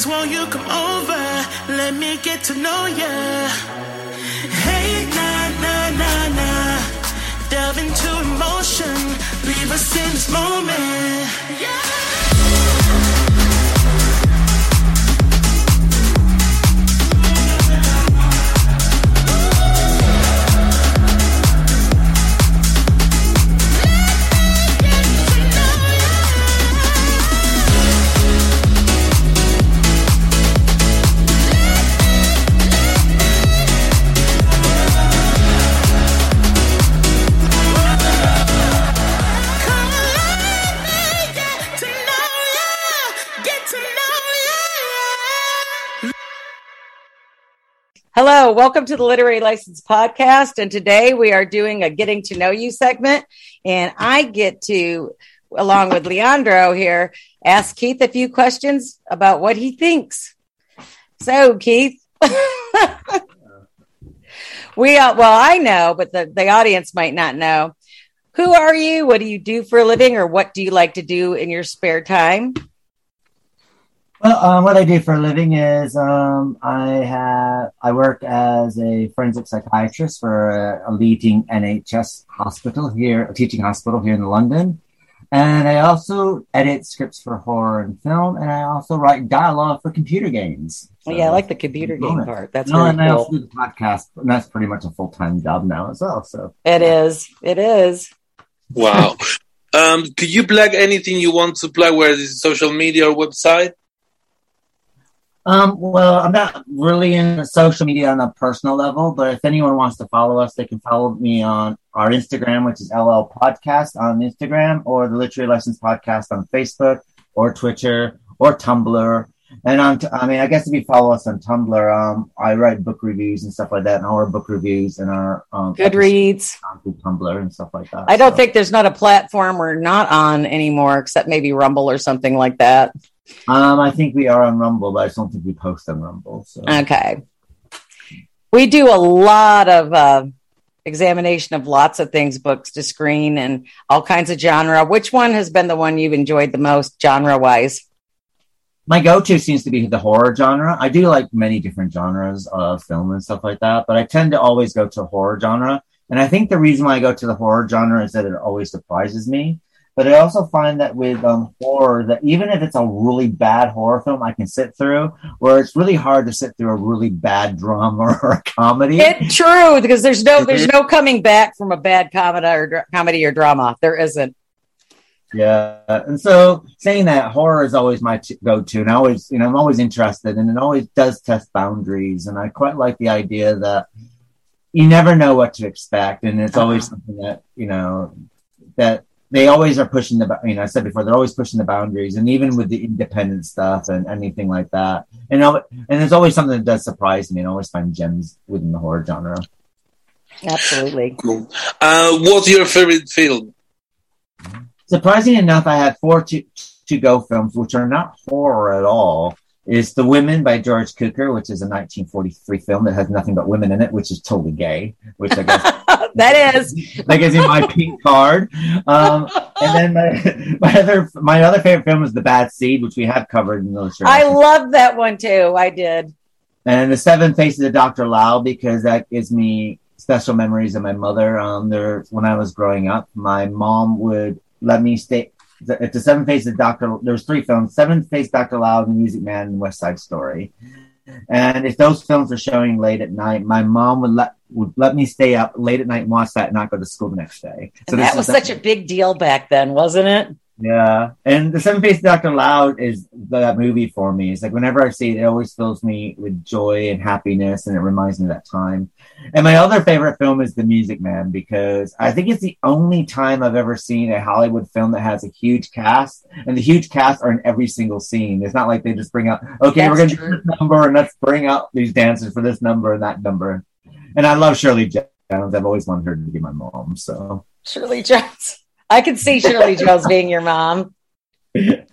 Please won't you come over? Let me get to know ya. Hey, na na na na, Delve into emotion. Leave us in this moment. Yeah. Hello, welcome to the Literary License Podcast. And today we are doing a getting to know you segment. And I get to, along with Leandro here, ask Keith a few questions about what he thinks. So, Keith, we, uh, well, I know, but the, the audience might not know. Who are you? What do you do for a living? Or what do you like to do in your spare time? Well, um, what I do for a living is um, I have I work as a forensic psychiatrist for a, a leading NHS hospital here, a teaching hospital here in London, and I also edit scripts for horror and film, and I also write dialogue for computer games. Oh, yeah, I like the computer game Bonus. part. That's no, very and I also do the podcast, and that's pretty much a full time job now as well. So It is. It is. Wow. um, could you plug anything you want to plug, whether it's social media or website? Um, well, I'm not really in social media on a personal level, but if anyone wants to follow us, they can follow me on our Instagram, which is LL Podcast on Instagram, or the Literary License Podcast on Facebook, or Twitter, or Tumblr. And on, t- I mean, I guess if you follow us on Tumblr, um, I write book reviews and stuff like that, and our book reviews and our um, Goodreads. on Tumblr and stuff like that. I don't So, think there's not a platform we're not on anymore, except maybe Rumble or something like that. Um, I think we are on Rumble, but I just don't think we post on Rumble. So. Okay. We do a lot of uh, examination of lots of things, books to screen and all kinds of genre. Which one has been the one you've enjoyed the most genre wise? my go-to seems to be the horror genre. I do like many different genres of film and stuff like that, but I tend to always go to horror genre. And I think the reason why I go to the horror genre is that it always surprises me. But I also find that with um, horror, that even if it's a really bad horror film, I can sit through. Where it's really hard to sit through a really bad drama or a comedy. It true because there's no there's no coming back from a bad comedy or comedy or drama. There isn't. Yeah, and so saying that horror is always my t- go-to, and I always, you know, I'm always interested, and it always does test boundaries, and I quite like the idea that you never know what to expect, and it's always Uh-huh. something that you know that they always are pushing the, you know, I said before, they're always pushing the boundaries, and even with the independent stuff and anything like that, and al- and there's always something that does surprise me, and I always find gems within the horror genre. Absolutely. Cool. Uh, what's your favorite film? surprising enough, I had four to, to go films, which are not horror at all. Is The Women by George Cukor, which is a 1943 film that has nothing but women in it, which is totally gay, which I guess that is. that gives me my pink card. Um, and then my, my other my other favorite film is The Bad Seed, which we have covered in those. I love that one too. I did. and The Seven Faces of Dr. Lao because that gives me special memories of my mother. Um, there when I was growing up, my mom would let me stay. It's the Seven Faces of Dr. There's three films: Seven Dr. Lao, The Music Man, and West Side Story. And if those films were showing late at night, my mom would let would let me stay up late at night and watch that, and not go to school the next day. This that was such a big deal back then, wasn't it? Yeah, and the Seven Faces of Dr. Lao is that movie for me. It's like whenever I see it, it always fills me with joy and happiness, and it reminds me of that time. And my other favorite film is The Music Man because I think it's the only time I've ever seen a Hollywood film that has a huge cast, and the huge cast are in every single scene. It's not like they just bring out, okay, we're going to do this number, and let's bring out these dancers for this number and that number. And I love Shirley Jones. I've always wanted her to be my mom, so. Shirley Jones. I could see Shirley Jones being your mom. I,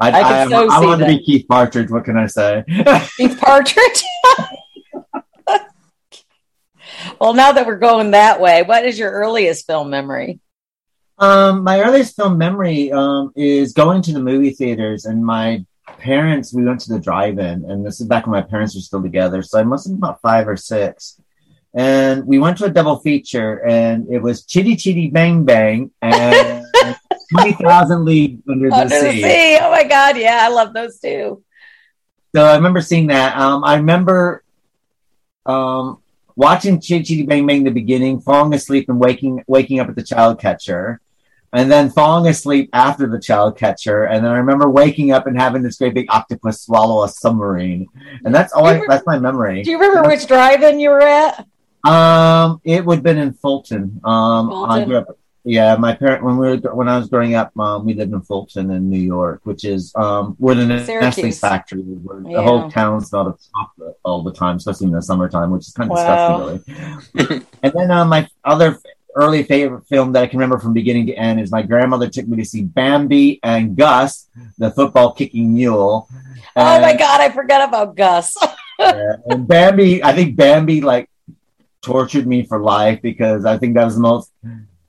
I I, am- so I want to be Keith Partridge. What can I say? Keith Partridge. well, now that we're going that way, what is your earliest film memory? um, my earliest film memory um, is going to the movie theaters, and my parents, we went to the drive-in, and this is back when my parents were still together. So I must have been about five or six. And we went to a double feature, and it was Chitty Chitty Bang Bang and Twenty Thousand Leagues Under the Under the Sea. sea. Oh my God. Yeah, I love those too. So I remember seeing that. Um, I remember um, watching Chitty Chitty Bang Bang the beginning, falling asleep and waking waking up at the child catcher, and then falling asleep after the child catcher. And then I remember waking up and having this great big octopus swallow a submarine. And that's all. I, that's my memory. Do you remember which drive-in you were at? Um, it would have been in Fulton. Um, I Fulton? grew up. Yeah, my parent when we were when I was growing up, um, we lived in Fulton in New York, which is um where the Nestle factory where Yeah. the whole town smelled of chocolate all the time, especially in the summertime, which is kind of Wow. disgusting, really. and then um, my other early favorite film that I can remember from beginning to end is my grandmother took me to see Bambi and Gus, the football kicking mule. Oh my God, I forgot about Gus. and Bambi, I think Bambi like tortured me for life because I think that was the most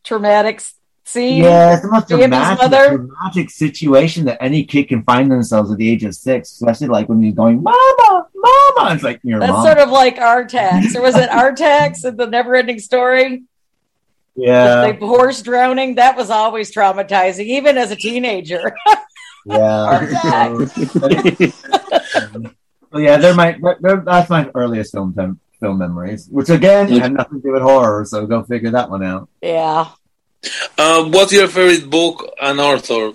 Traumatic scene. yeah, it's the most dramatic, dramatic situation that any kid can find themselves at the age of six, especially like when you're going, Mama, Mama. It's like your That's mom. sort of like Artax. Or was it Artax in the never ending story? yeah, The horse drowning? That was always traumatizing, even as a teenager. yeah. So, yeah, they're my they're, that's my earliest film time, film memories, which again had nothing to do with horror. So go figure that one out. yeah. Uh, what's your favorite book and author?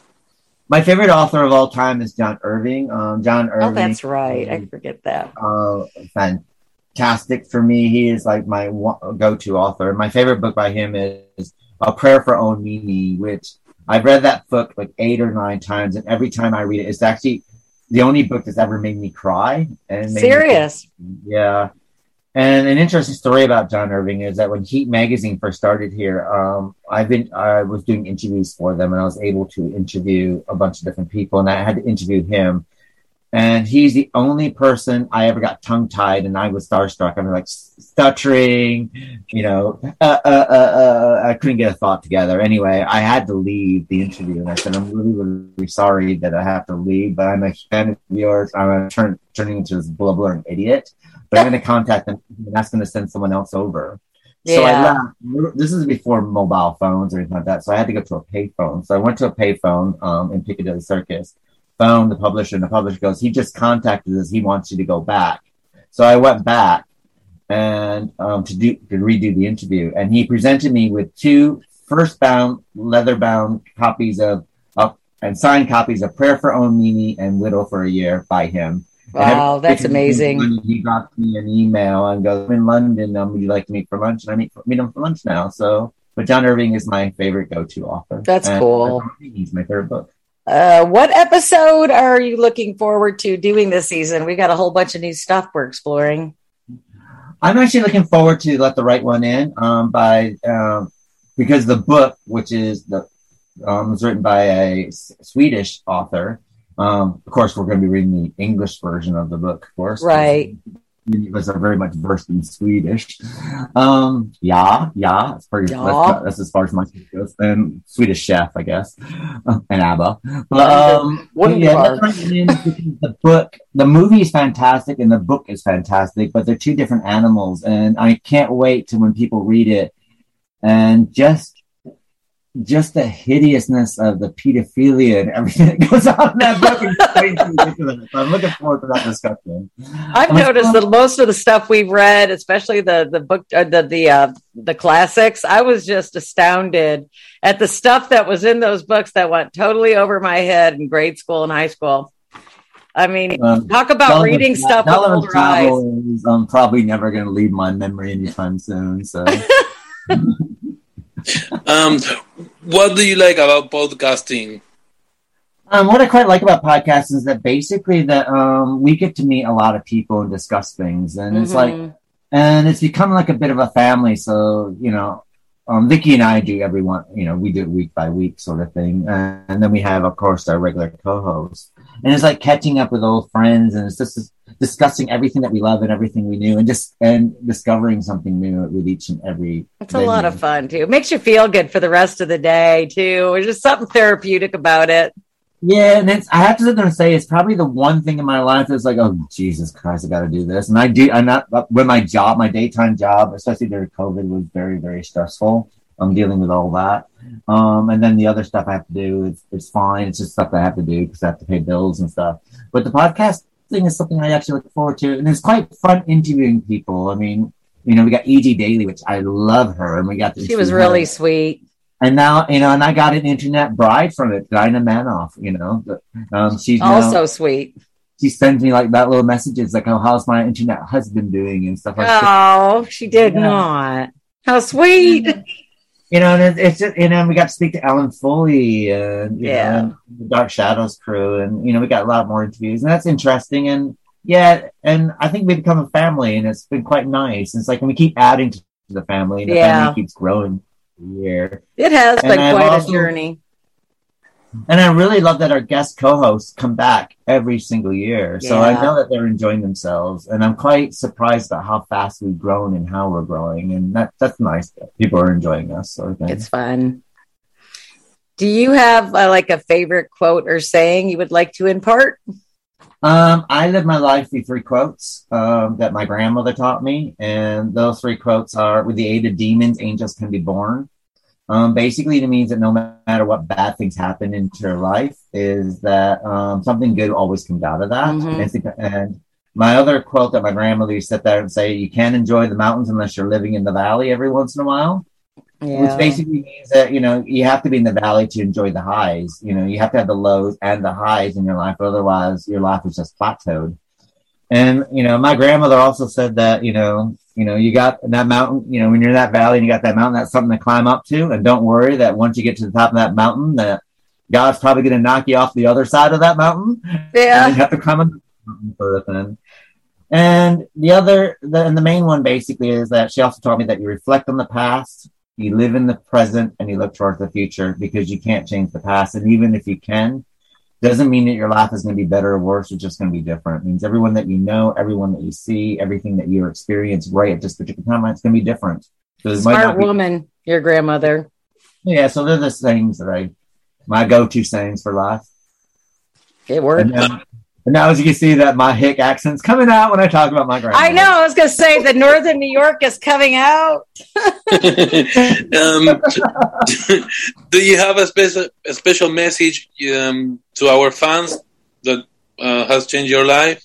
My favorite author of all time is John Irving. Um, John Irving. Oh, that's right. I forget that. uh, fantastic for me. He is like my go-to author. My favorite book by him is A Prayer for Owen Meany, which I've read that book like eight or nine times, and every time I read it, it's actually the only book that's ever made me cry. And made me- Serious. yeah. And an interesting story about John Irving is that when Heat Magazine first started here, um, I've been I was doing interviews for them, and I was able to interview a bunch of different people, and I had to interview him. And he's the only person I ever got tongue tied, and I was starstruck. I was like stuttering, you know. Uh, uh, uh, uh, I couldn't get a thought together. Anyway, I had to leave the interview, and I said, "I'm really, really sorry that I have to leave, but I'm a fan of yours. I'm gonna turn turning into this blubbering idiot." but I'm going to contact them and ask them to send someone else over. So I Yeah. left. This is before mobile phones or anything like that. So I had to go to a payphone. So I went to a payphone um, in Piccadilly Circus, phoned the publisher, and the publisher goes, "He just contacted us. He wants you to go back." So I went back and um, to do to redo the interview, and he presented me with two first bound leather bound copies of of and signed copies of Prayer for Owen Meany and Widow for a Year by him. Wow, that's amazing. He got me an email and goes, I'm in London. Um, would you like to meet for lunch? And I meet, meet him for lunch now. So, but John Irving is my favorite go-to author. That's And cool. He's my favorite book. Uh, what episode are you looking forward to doing this season? We got a whole bunch of new stuff we're exploring. I'm actually looking forward to Let the Right One In um, by um, because the book, which is the um, was written by a S- Swedish author. Um, of course, we're going to be reading the English version of the book, of course. Right. Many of us are very much versed in Swedish. Um, yeah, yeah, that's, pretty, Ja. that's, that's as far as my Swedish goes. And Swedish chef, I guess, and ABBA. But um, yeah, that's what I the book, the movie is fantastic, and the book is fantastic, but they're two different animals, and I can't wait to when people read it, and just. Just the hideousness of the pedophilia and everything that goes on in that book. So I'm looking forward to that discussion. I've noticed that most of the stuff we've read, especially the the book, uh, the the uh, the classics, I was just astounded at the stuff that was in those books that went totally over my head in grade school and high school. I mean, Um, talk about reading stuff with older eyes. Is um, probably never going to leave my memory anytime soon. So Um, what do you like about podcasting? Um, what I quite like about podcasts is that basically that um, we get to meet a lot of people and discuss things, and it's like, Mhm. and it's become like a bit of a family. So you know, um, Vicky and I do every one, you know, we do it week by week sort of thing, and, and then we have, of course, our regular co-hosts, and it's like catching up with old friends, and it's just discussing everything that we love and everything we knew, and just and discovering something new with each and every. It's a lot of fun too. It makes you feel good for the rest of the day too. There's just something therapeutic about it. Yeah, and it's I have to sit there and say it's probably the one thing in my life that's like, oh Jesus Christ, I got to do this. And I do. I'm not when my job, my daytime job, especially during COVID, was very very stressful. I'm dealing with all that, um, and then the other stuff I have to do is it's fine. It's just stuff I have to do because I have to pay bills and stuff. But the podcast thing is something I actually look forward to, and it's quite fun interviewing people. I mean, you know, we got E.G. Daily, which I love her, and we got she was really sweet and now you know, and I got an internet bride from it, Dinah Manoff. You know, um, she's also now, sweet. She sends me like that little messages, like, "Oh, how's my internet husband doing?" and stuff like oh, that. Oh, she did yeah. not. How sweet. You know, and it's just, you know, we got to speak to Ellen Foley and, yeah. Know, the Dark Shadows crew. And, you know, we got a lot more interviews and that's interesting. And yeah, and I think we become a family and it's been quite nice. It's like we keep adding to the family and the yeah. family keeps growing year. It has been quite also, a journey. And I really love that our guest co-hosts come back every single year. Yeah. So I know that they're enjoying themselves, and I'm quite surprised at how fast we've grown and how we're growing, and that that's nice. That people are enjoying us. Sort of. It's fun. Do you have uh, like a favorite quote or saying you would like to impart? Um, I live my life through three quotes um, that my grandmother taught me, and those three quotes are: "With the aid of demons, angels can be born." Um, basically, it means that no matter what bad things happen into your life, is that um, something good always comes out of that. Mm-hmm. And my other quote that my grandmother used to sit there and say: "You can't enjoy the mountains unless you're living in the valley every once in a while." Yeah. Which basically means that, you know, you have to be in the valley to enjoy the highs. You know, you have to have the lows and the highs in your life. Otherwise, your life is just plateaued. And, you know, my grandmother also said that, you know, you know, you got that mountain, you know, when you're in that valley and you got that mountain, that's something to climb up to. And don't worry that once you get to the top of that mountain, that God's probably going to knock you off the other side of that mountain. Yeah. And you have to climb up mountain sort of thing. And the other, the, and the main one basically is that she also taught me that you reflect on the past you live in the present and you look towards the future because you can't change the past. And even if you can, doesn't mean that your life is going to be better or worse. It's just going to be different. It means everyone that you know, everyone that you see, everything that you experience right at this particular time, it's going to be different. So Smart be- woman, your grandmother. Yeah, so they're the things that I, my go-to sayings for life. It works. And, and now, as you can see, that my hick accent's coming out when I talk about my grandma. I know. I was going to say the Northern New York is coming out. um, do you have a special a special message um, to our fans that uh, has changed your life?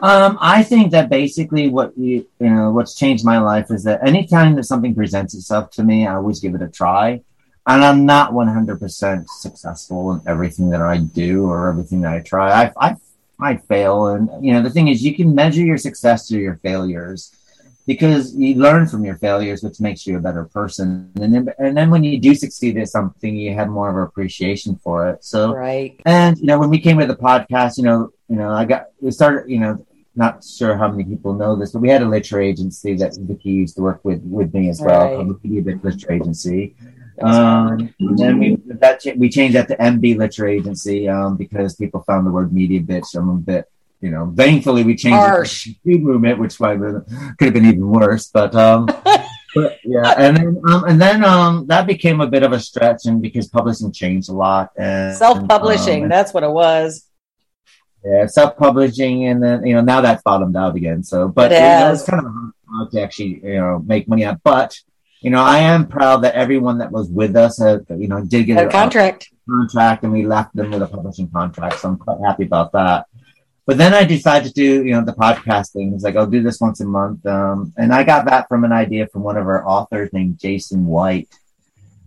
Um, I think that basically what you, you know what's changed my life is that anytime that something presents itself to me, I always give it a try and I'm not 100% successful in everything that I do or everything that I try. I, I, I fail. And, you know, the thing is, you can measure your success through your failures because you learn from your failures, which makes you a better person. And then, and then when you do succeed at something, you have more of an appreciation for it. So, right. And, you know, when we came with the podcast, you know, you know, I got, we started, you know, not sure how many people know this, but we had a literary agency that Vicky used to work with with me as well, right. called the Media Literary Agency. Um, and then we that we changed that to MB Literary Agency um, because people found the word media bitch. I'm a bit, you know. Thankfully, we changed Harsh. it to movement, which could have been even worse. But um, but yeah, and then um, and then um, that became a bit of a stretch, and because publishing changed a lot. And self-publishing, um, that's what it was. Yeah, self-publishing, and then you know now that's bottomed out again. So, but it you know, it's kind of hard to actually you know make money out, but you know, I am proud that everyone that was with us, uh, you know, did get a contract. Contract, and we left them with a publishing contract. So I'm quite happy about that. But then I decided to do, you know, the podcasting. It's like I'll do this once a month, um, and I got that from an idea from one of our authors named Jason White.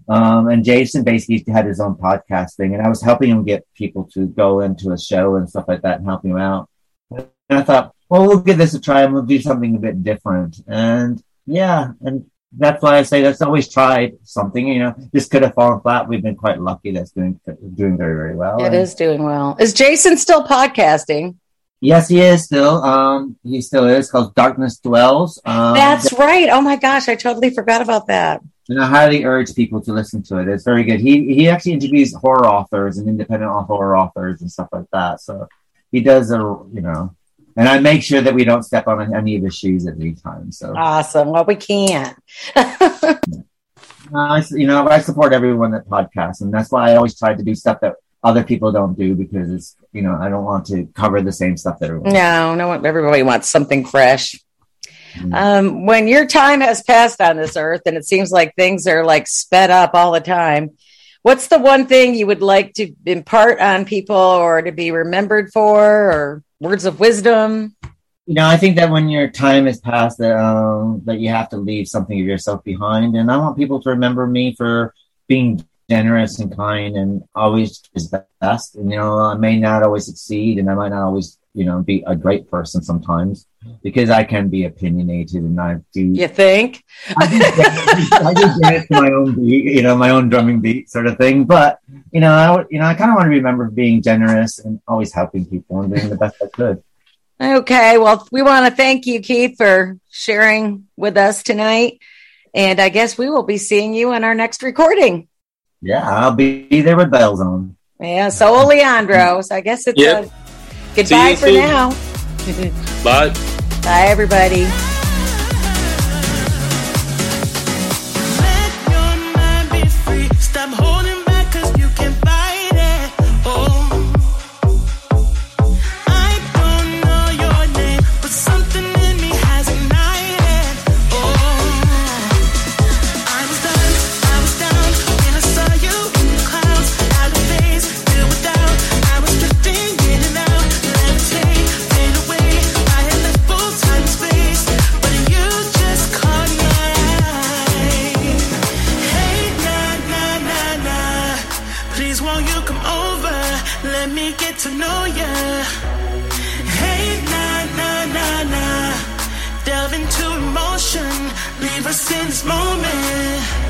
Um, and Jason basically had his own podcasting, and I was helping him get people to go into a show and stuff like that, and helping him out. And I thought, well, we'll give this a try, and we'll do something a bit different. And yeah, and that's why I say let's always try something. You know, this could have fallen flat. We've been quite lucky. That's doing doing very very well. It and, is doing well. Is Jason still podcasting? Yes, he is still. Um, he still is called Darkness Dwells. Um, that's right. Oh my gosh, I totally forgot about that. And I highly urge people to listen to it. It's very good. He he actually interviews horror authors and independent horror authors and stuff like that. So he does a you know and I make sure that we don't step on any of the shoes at any time. So awesome. Well, we can't. I, you know, I support everyone that podcasts, and that's why I always try to do stuff that other people don't do because it's you know I don't want to cover the same stuff that everyone. No, no everybody wants something fresh. Mhm. Um, when your time has passed on this earth and it seems like things are like sped up all the time, what's the one thing you would like to impart on people or to be remembered for or words of wisdom? you know, I think that when your time has passed, that um, that you have to leave something of yourself behind, and I want people to remember me for being generous and kind and always is best. And you know, I may not always succeed, and I might not always, you know, be a great person sometimes because I can be opinionated and I do. You think? I do dance, I do dance to my own beat, you know, my own drumming beat sort of thing. But you know, I you know, I kind of want to remember being generous and always helping people and doing the best I could. Okay. Well, we want to thank you, Keith, for sharing with us tonight. And I guess we will be seeing you in our next recording. Yeah, I'll be there with bells on. Yeah. So will Leandro. So I guess it's Yep. a goodbye for soon. now. Bye. Bye, everybody. To know ya. Hey, nah, nah, nah, nah. Delve into emotion. Leave us in this moment.